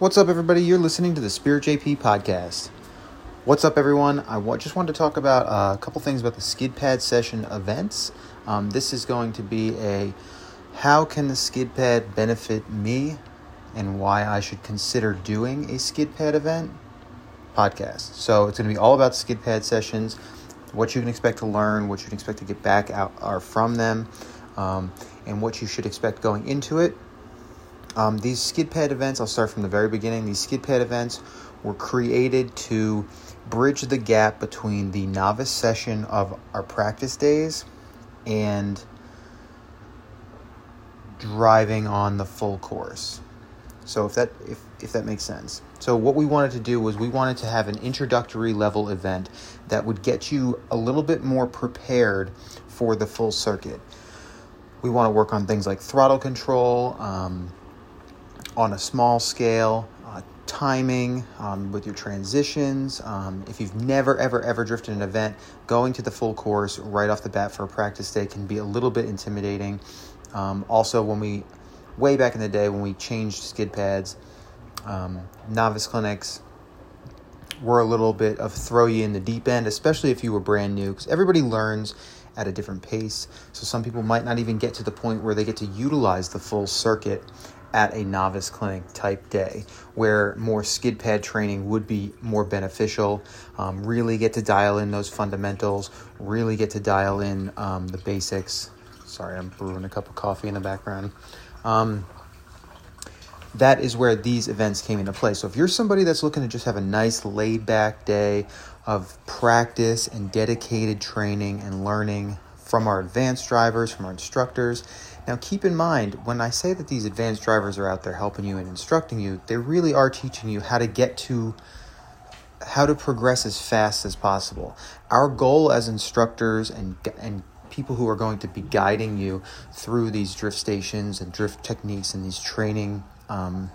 What's up, everybody? You're listening to the Spirit JP podcast. What's up, everyone? I w- just wanted to talk about uh, a couple things about the skid pad session events. Um, this is going to be a how can the skid pad benefit me and why I should consider doing a skid pad event podcast. So it's going to be all about skid pad sessions, what you can expect to learn, what you can expect to get back out or from them, um, and what you should expect going into it. Um, these skid pad events, I'll start from the very beginning. These skid pad events were created to bridge the gap between the novice session of our practice days and driving on the full course. So if that if if that makes sense. So what we wanted to do was we wanted to have an introductory level event that would get you a little bit more prepared for the full circuit. We want to work on things like throttle control, um, on a small scale, uh, timing um, with your transitions. Um, if you've never, ever, ever drifted an event, going to the full course right off the bat for a practice day can be a little bit intimidating. Um, also, when we, way back in the day, when we changed skid pads, um, novice clinics were a little bit of throw you in the deep end, especially if you were brand new, because everybody learns at a different pace. So some people might not even get to the point where they get to utilize the full circuit at a novice clinic type day where more skid pad training would be more beneficial. Um, really get to dial in those fundamentals, really get to dial in um, the basics. Sorry, I'm brewing a cup of coffee in the background. Um, that is where these events came into play. So if you're somebody that's looking to just have a nice laid back day of practice and dedicated training and learning from our advanced drivers, from our instructors, now, keep in mind, when I say that these advanced drivers are out there helping you and instructing you, they really are teaching you how to get to how to progress as fast as possible. Our goal as instructors and and people who are going to be guiding you through these drift stations and drift techniques and these training um,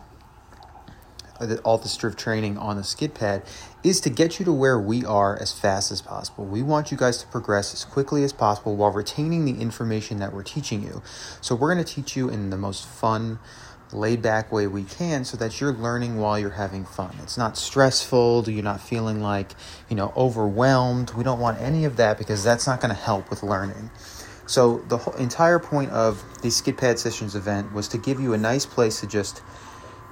all the drift training on the skid pad is to get you to where we are as fast as possible. We want you guys to progress as quickly as possible while retaining the information that we're teaching you. So we're going to teach you in the most fun, laid back way we can so that you're learning while you're having fun. It's not stressful, do you're not feeling like, you know, overwhelmed. We don't want any of that because that's not going to help with learning. So the entire point of the Skid Pad Sessions event was to give you a nice place to just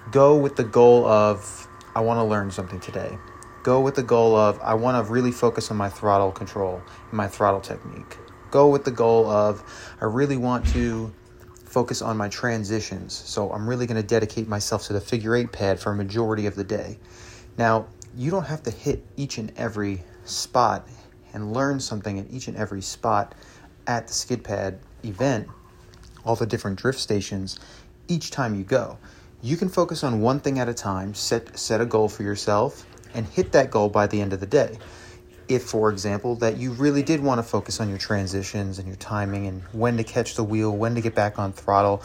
go with the goal of I want to learn something today. Go with the goal of I want to really focus on my throttle control and my throttle technique. Go with the goal of I really want to focus on my transitions. So I'm really going to dedicate myself to the figure eight pad for a majority of the day. Now, you don't have to hit each and every spot and learn something at each and every spot at the skid pad event, all the different drift stations, each time you go you can focus on one thing at a time, set set a goal for yourself and hit that goal by the end of the day. If for example that you really did want to focus on your transitions and your timing and when to catch the wheel, when to get back on throttle,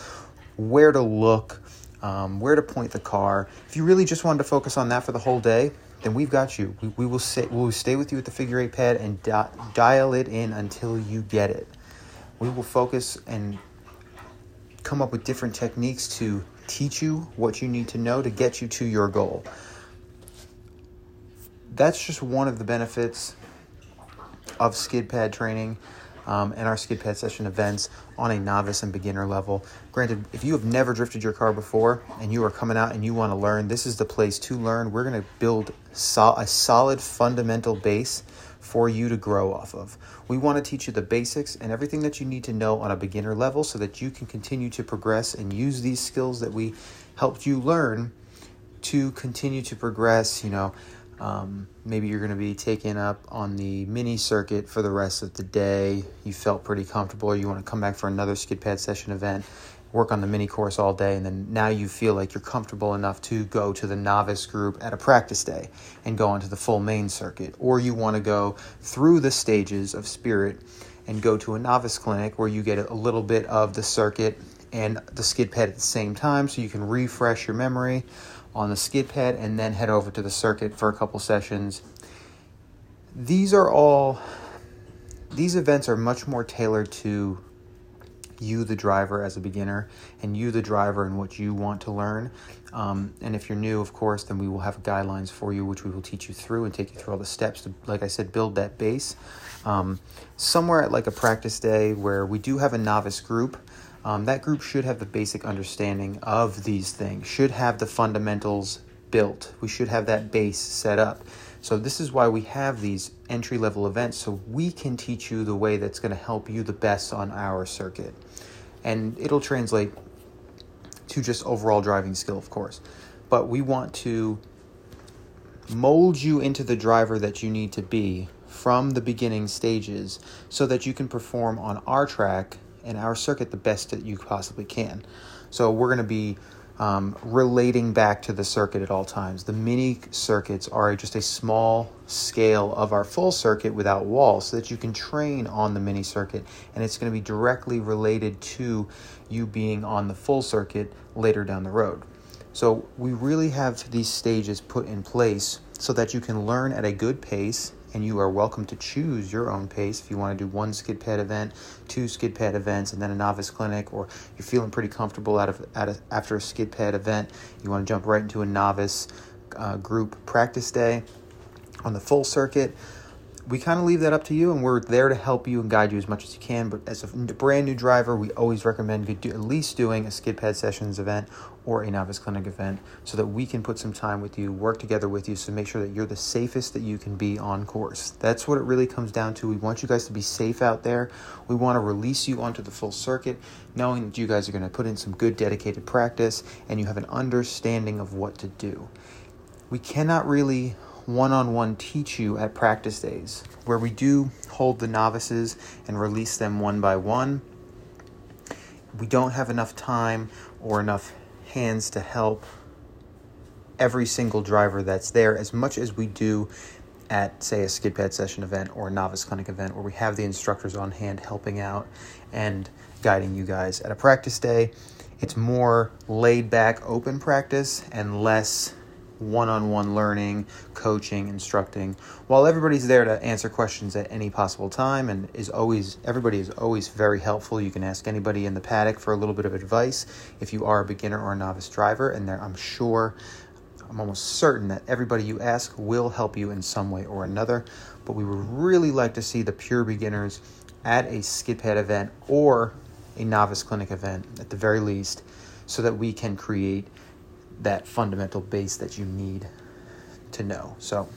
where to look, um, where to point the car. If you really just wanted to focus on that for the whole day, then we've got you. We, we will say, we will stay with you at the figure eight pad and di- dial it in until you get it. We will focus and come up with different techniques to teach you what you need to know to get you to your goal. That's just one of the benefits of skid pad training um, and our skid pad session events on a novice and beginner level. Granted, if you have never drifted your car before and you are coming out and you want to learn, this is the place to learn. We're going to build so- a solid fundamental base for you to grow off of. We want to teach you the basics and everything that you need to know on a beginner level so that you can continue to progress and use these skills that we helped you learn to continue to progress. You know, um, maybe you're going to be taken up on the mini circuit for the rest of the day. You felt pretty comfortable, you want to come back for another skid pad session event work on the mini course all day, and then now you feel like you're comfortable enough to go to the novice group at a practice day and go onto the full main circuit, or you want to go through the stages of spirit and go to a novice clinic where you get a little bit of the circuit and the skid pad at the same time so you can refresh your memory on the skid pad and then head over to the circuit for a couple sessions. These are all these events are much more tailored to you, the driver, as a beginner, and you, the driver, and what you want to learn. Um, and if you're new, of course, then we will have guidelines for you, which we will teach you through and take you through all the steps to, like I said, build that base. Um, somewhere at like a practice day where we do have a novice group. Um, that group should have the basic understanding of these things, should have the fundamentals built. We should have that base set up. So, this is why we have these entry level events so we can teach you the way that's going to help you the best on our circuit. And it'll translate to just overall driving skill, of course. But we want to mold you into the driver that you need to be from the beginning stages so that you can perform on our track and our circuit the best that you possibly can. So, we're going to be um, relating back to the circuit at all times. The mini circuits are just a small scale of our full circuit without walls so that you can train on the mini circuit and it's going to be directly related to you being on the full circuit later down the road. So, we really have these stages put in place so that you can learn at a good pace and you are welcome to choose your own pace. If you want to do one skid pad event, two skid pad events, and then a novice clinic, or you're feeling pretty comfortable out of, out of after a skid pad event, you want to jump right into a novice uh, group practice day. On the full circuit we kind of leave that up to you, and we're there to help you and guide you as much as you can. But as a brand new driver, we always recommend do, at least doing a skid pad sessions event or a novice clinic event so that we can put some time with you, work together with you, so make sure that you're the safest that you can be on course. That's what it really comes down to. We want you guys to be safe out there. We want to release you onto the full circuit, knowing that you guys are going to put in some good dedicated practice and you have an understanding of what to do. We cannot really one on one teach you at practice days, where we do hold the novices and release them one by one. We don't have enough time or enough hands to help every single driver that's there as much as we do at, say, a skid pad session event or a novice clinic event where we have the instructors on hand helping out and guiding you guys. At a practice day, it's more laid back, open practice and less one on one learning, coaching, instructing, while everybody's there to answer questions at any possible time and is always, everybody is always very helpful. You can ask anybody in the paddock for a little bit of advice if you are a beginner or a novice driver, and there, I'm sure, I'm almost certain that everybody you ask will help you in some way or another. But we would really like to see the pure beginners at a skid pad event or a novice clinic event at the very least so that we can create that fundamental base that you need to know. So,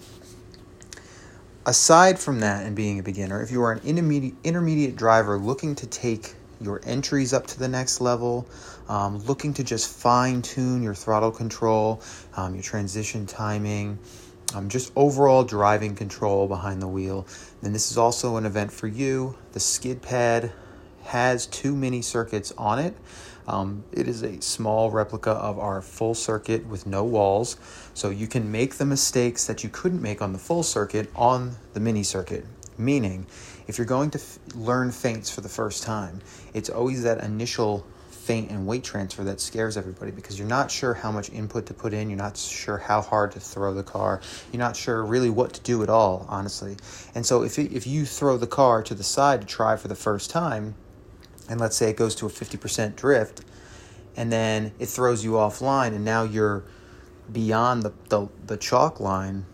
aside from that and being a beginner, if you are an intermediate, intermediate driver looking to take your entries up to the next level, um, looking to just fine tune your throttle control, um, your transition timing, um, just overall driving control behind the wheel, then this is also an event for you. The skid pad has two mini circuits on it. Um, it is a small replica of our full circuit with no walls, so you can make the mistakes that you couldn't make on the full circuit on the mini circuit. Meaning, if you're going to f- learn feints for the first time, it's always that initial feint and weight transfer that scares everybody because you're not sure how much input to put in, you're not sure how hard to throw the car, you're not sure really what to do at all, honestly. And so if, if you throw the car to the side to try for the first time, and let's say it goes to a 50% drift, and then it throws you offline, and now you're beyond the, the, the chalk line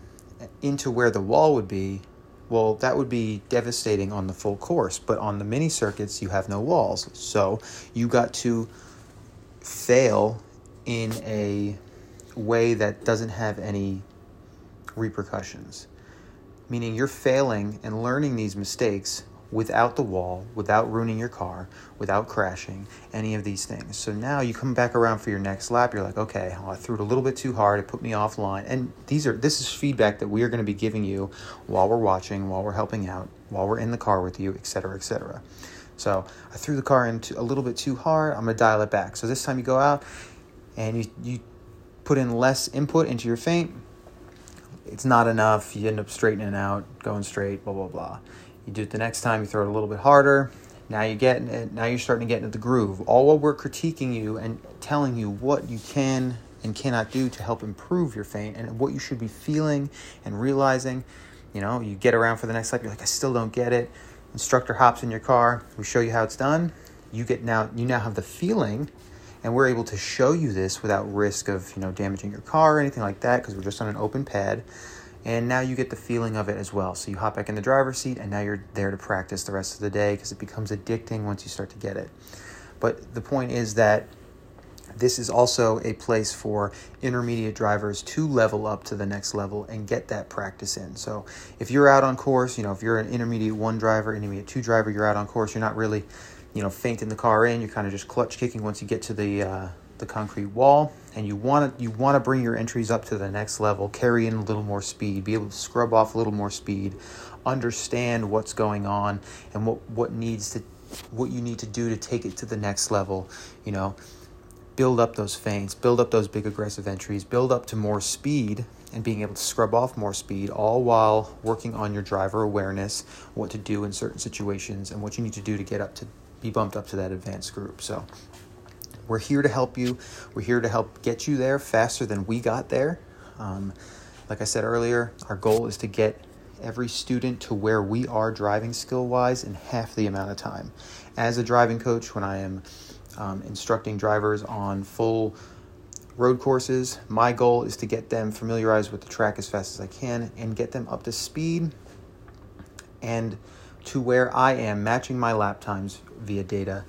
into where the wall would be, well, that would be devastating on the full course. But on the mini circuits, you have no walls. So you got to fail in a way that doesn't have any repercussions. Meaning you're failing and learning these mistakes without the wall, without ruining your car, without crashing, any of these things. So now you come back around for your next lap, you're like, okay, well, I threw it a little bit too hard, it put me offline. And these are this is feedback that we are going to be giving you while we're watching, while we're helping out, while we're in the car with you, etc., etc. So I threw the car in a little bit too hard, I'm going to dial it back. So this time you go out and you you put in less input into your feint, it's not enough, you end up straightening out, going straight, blah blah blah you do it the next time, you throw it a little bit harder. Now you get it. Now you're starting to get into the groove. All while we're critiquing you and telling you what you can and cannot do to help improve your feint and what you should be feeling and realizing. You know, you get around for the next lap. You're like, I still don't get it. Instructor hops in your car. We show you how it's done. you get now you now have the feeling and we're able to show you this without risk of you know damaging your car or anything like that because we're just on an open pad and now you get the feeling of it as well. So you hop back in the driver's seat and now you're there to practice the rest of the day because it becomes addicting once you start to get it. But the point is that this is also a place for intermediate drivers to level up to the next level and get that practice in. So if you're out on course, you know, if you're an intermediate one driver, intermediate two driver, you're out on course, you're not really, you know, feinting the car in, you're kind of just clutch kicking once you get to the uh, the concrete wall and you want to you want to bring your entries up to the next level carry in a little more speed be able to scrub off a little more speed understand what's going on and what what needs to what you need to do to take it to the next level you know build up those feints, build up those big aggressive entries, build up to more speed and being able to scrub off more speed, all while working on your driver awareness, what to do in certain situations, and what you need to do to get up to be bumped up to that advanced group. So we're here to help you. We're here to help get you there faster than we got there. Um, like I said earlier, our goal is to get every student to where we are driving skill wise in half the amount of time. As a driving coach, when I am um, instructing drivers on full road courses. My goal is to get them familiarized with the track as fast as I can and get them up to speed and to where I am matching my lap times via data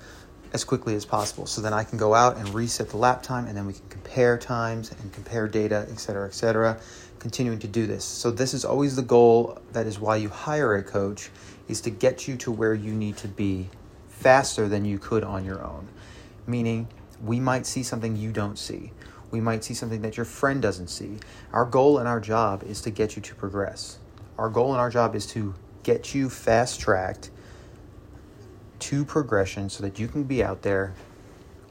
as quickly as possible. So then I can go out and reset the lap time and then we can compare times and compare data, et cetera, et cetera, continuing to do this. So this is always the goal. That is why you hire a coach is to get you to where you need to be faster than you could on your own meaning we might see something you don't see. We might see something that your friend doesn't see. Our goal and our job is to get you to progress. Our goal and our job is to get you fast tracked to progression so that you can be out there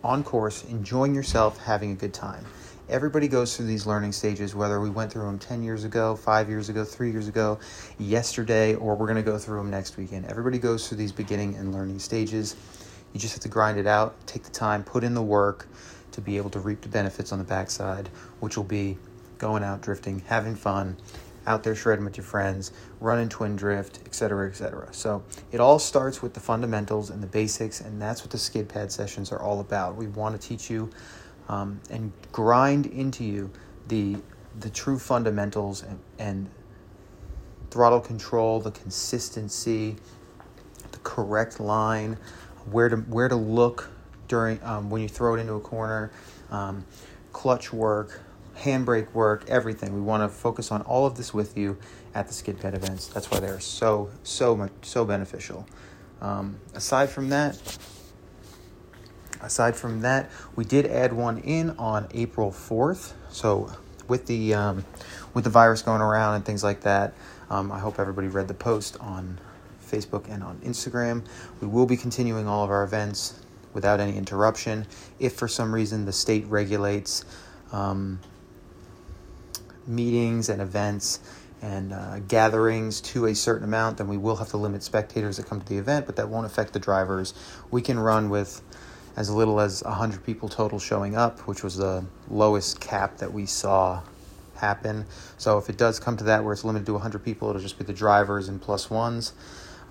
on course, enjoying yourself, having a good time. Everybody goes through these learning stages, whether we went through them 10 years ago, five years ago, three years ago, yesterday, or we're going to go through them next weekend. Everybody goes through these beginning and learning stages. You just have to grind it out, take the time, put in the work to be able to reap the benefits on the backside, which will be going out drifting, having fun, out there shredding with your friends, running twin drift, etc., etc. So it all starts with the fundamentals and the basics, and that's what the skid pad sessions are all about. We want to teach you um, and grind into you the the true fundamentals and, and throttle control, the consistency, the correct line, where to where to look during um, when you throw it into a corner, um, clutch work, handbrake work, everything. We want to focus on all of this with you at the skid pad events. That's why they're so so much so beneficial. Um, aside from that, aside from that, we did add one in on April fourth. So with the um, with the virus going around and things like that, um, I hope everybody read the post on Facebook, and on Instagram. We will be continuing all of our events without any interruption. If for some reason the state regulates um, meetings and events and uh, gatherings to a certain amount, then we will have to limit spectators that come to the event, but that won't affect the drivers. We can run with as little as 100 people total showing up, which was the lowest cap that we saw happen. So if it does come to that where it's limited to 100 people, it'll just be the drivers and plus ones.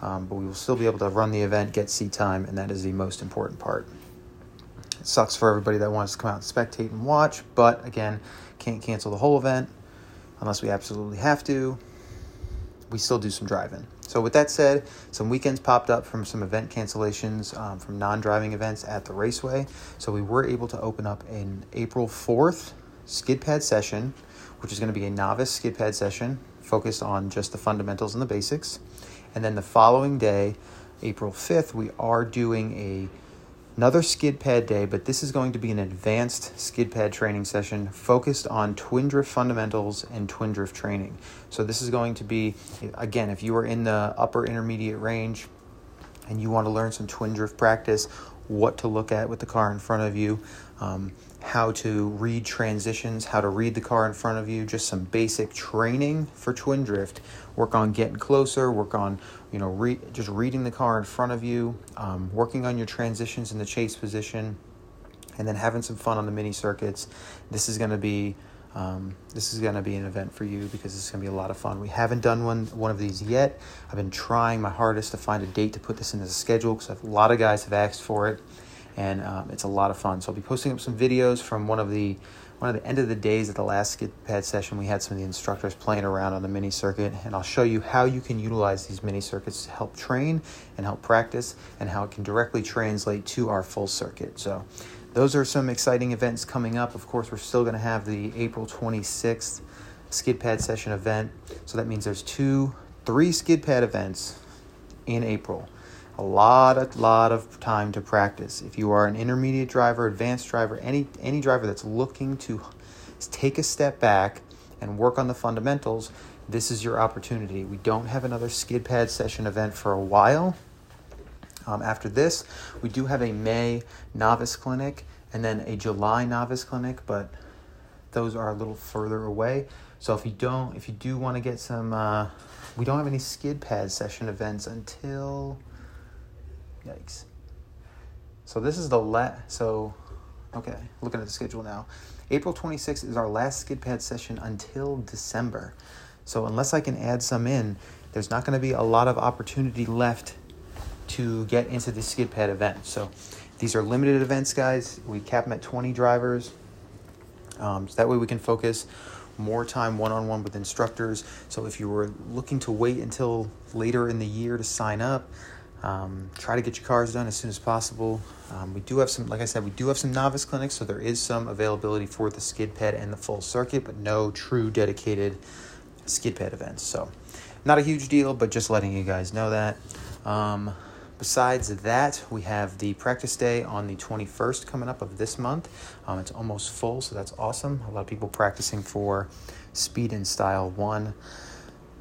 Um, but we will still be able to run the event, get seat time, and that is the most important part. It sucks for everybody that wants to come out and spectate and watch, but again, can't cancel the whole event unless we absolutely have to. We still do some driving. So, with that said, some weekends popped up from some event cancellations um, from non driving events at the raceway. So, we were able to open up an April 4th skid pad session, which is going to be a novice skid pad session focused on just the fundamentals and the basics. And then the following day, April 5th, we are doing a another skid pad day, but this is going to be an advanced skid pad training session focused on twin drift fundamentals and twin drift training. So this is going to be again, if you are in the upper intermediate range and you want to learn some twin drift practice, what to look at with the car in front of you, um, how to read transitions, how to read the car in front of you, just some basic training for twin drift. Work on getting closer, work on, you know, re- just reading the car in front of you, um, working on your transitions in the chase position, and then having some fun on the mini circuits. This is going to be um, this is going to be an event for you because it's going to be a lot of fun. We haven't done one one of these yet. I've been trying my hardest to find a date to put this into the schedule because a lot of guys have asked for it, and um, it's a lot of fun. So I'll be posting up some videos from one of the one of the end of the days at the last skid pad session. We had some of the instructors playing around on the mini circuit, and I'll show you how you can utilize these mini circuits to help train and help practice, and how it can directly translate to our full circuit. So those are some exciting events coming up. Of course, we're still going to have the April 26th skid pad session event. So that means there's two, three skid pad events in April. A lot, a lot of time to practice. If you are an intermediate driver, advanced driver, any any driver that's looking to take a step back and work on the fundamentals, this is your opportunity. We don't have another skid pad session event for a while. Um, after this, we do have a May novice clinic and then a July novice clinic, but those are a little further away. So if you don't, if you do want to get some, uh, we don't have any skid pad session events until, yikes. So this is the last, so, okay, looking at the schedule now. April 26th is our last skid pad session until December. So unless I can add some in, there's not going to be a lot of opportunity left to get into the skid pad event. So these are limited events, guys. We cap them at 20 drivers. Um, so that way we can focus more time one on one with instructors. So if you were looking to wait until later in the year to sign up, um, try to get your cars done as soon as possible. Um, we do have some, like I said, we do have some novice clinics, so there is some availability for the skid pad and the full circuit, but no true dedicated skid pad events. So, not a huge deal, but just letting you guys know that. Um, Besides that, we have the practice day on the 21st coming up of this month. Um, it's almost full, so that's awesome. A lot of people practicing for Speed and Style 1,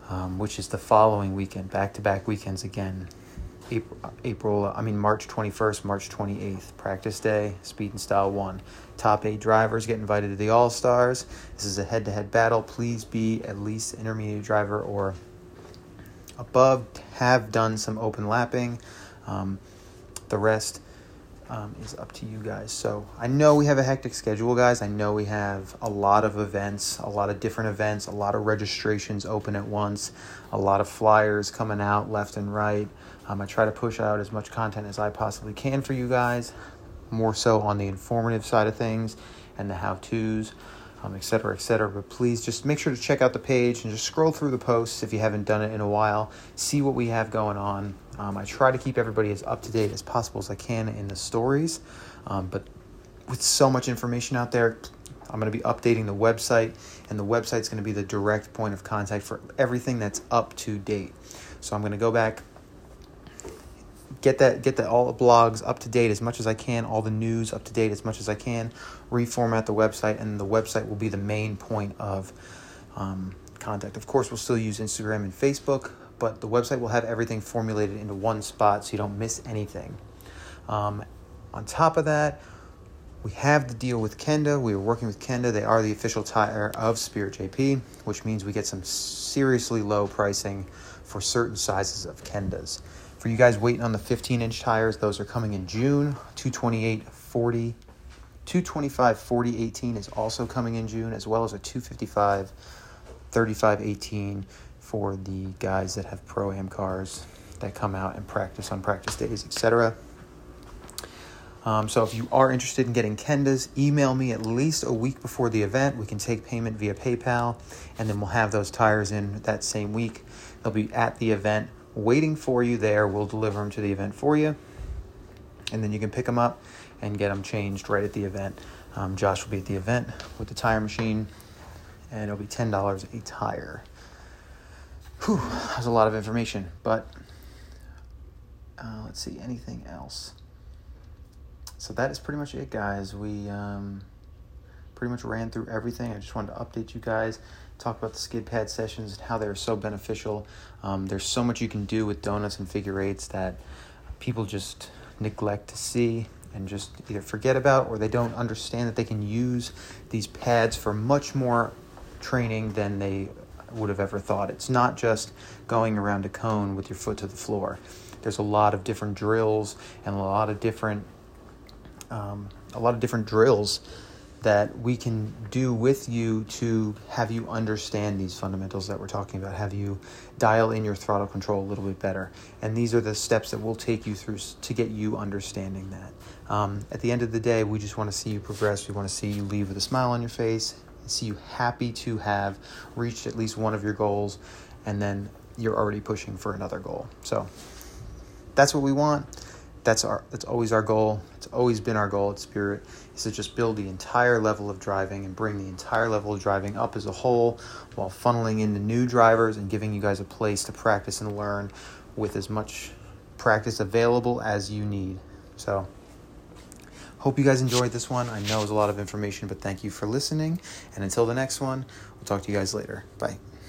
um, which is the following weekend, back to back weekends again. April, April, I mean March 21st, March 28th, practice day, Speed and Style 1. Top 8 drivers get invited to the All Stars. This is a head to head battle. Please be at least intermediate driver or above, have done some open lapping. Um, the rest um, is up to you guys. So I know we have a hectic schedule, guys. I know we have a lot of events, a lot of different events, a lot of registrations open at once, a lot of flyers coming out left and right. Um, I try to push out as much content as I possibly can for you guys, more so on the informative side of things and the how to's um, et cetera, et cetera. But please just make sure to check out the page and just scroll through the posts if you haven't done it in a while. See what we have going on. Um, I try to keep everybody as up to date as possible as I can in the stories, um, but with so much information out there, I'm going to be updating the website, and the website's going to be the direct point of contact for everything that's up to date. So I'm going to go back, get that get the all the blogs up to date as much as I can, all the news up to date as much as I can, reformat the website, and the website will be the main point of um, contact. Of course, we'll still use Instagram and Facebook, but the website will have everything formulated into one spot so you don't miss anything. Um, on top of that, we have the deal with Kenda. We are working with Kenda. They are the official tire of Spirit JP, which means we get some seriously low pricing for certain sizes of Kendas. For you guys waiting on the 15 inch tires, those are coming in June. 228 40, 225 40 18 is also coming in June, as well as a 255 35 18 for the guys that have pro am cars that come out and practice on practice days, etc. Um, so if you are interested in getting Kendas, email me at least a week before the event. We can take payment via PayPal, and then we'll have those tires in that same week. They'll be at the event waiting for you there. We'll deliver them to the event for you, and then you can pick them up and get them changed right at the event. Um, Josh will be at the event with the tire machine, and it'll be ten dollars a tire. Whew, that's a lot of information, but uh, let's see anything else. So that is pretty much it, guys. We um, pretty much ran through everything. I just wanted to update you guys talk about the skid pad sessions and how they're so beneficial. Um, there's so much you can do with donuts and figure eights that people just neglect to see and just either forget about or they don't understand that they can use these pads for much more training than they would have ever thought. It's not just going around a cone with your foot to the floor. There's a lot of different drills and a lot of different um, a lot of different drills that we can do with you to have you understand these fundamentals that we're talking about, have you dial in your throttle control a little bit better. And these are the steps that we'll take you through to get you understanding that. Um, at the end of the day, we just want to see you progress. We want to see you leave with a smile on your face, see you happy to have reached at least one of your goals, and then you're already pushing for another goal. So that's what we want that's our that's always our goal. It's always been our goal at Spirit is to just build the entire level of driving and bring the entire level of driving up as a whole while funneling into new drivers and giving you guys a place to practice and learn with as much practice available as you need. So hope you guys enjoyed this one. I know it was a lot of information, but thank you for listening. And until the next one, we'll talk to you guys later. Bye.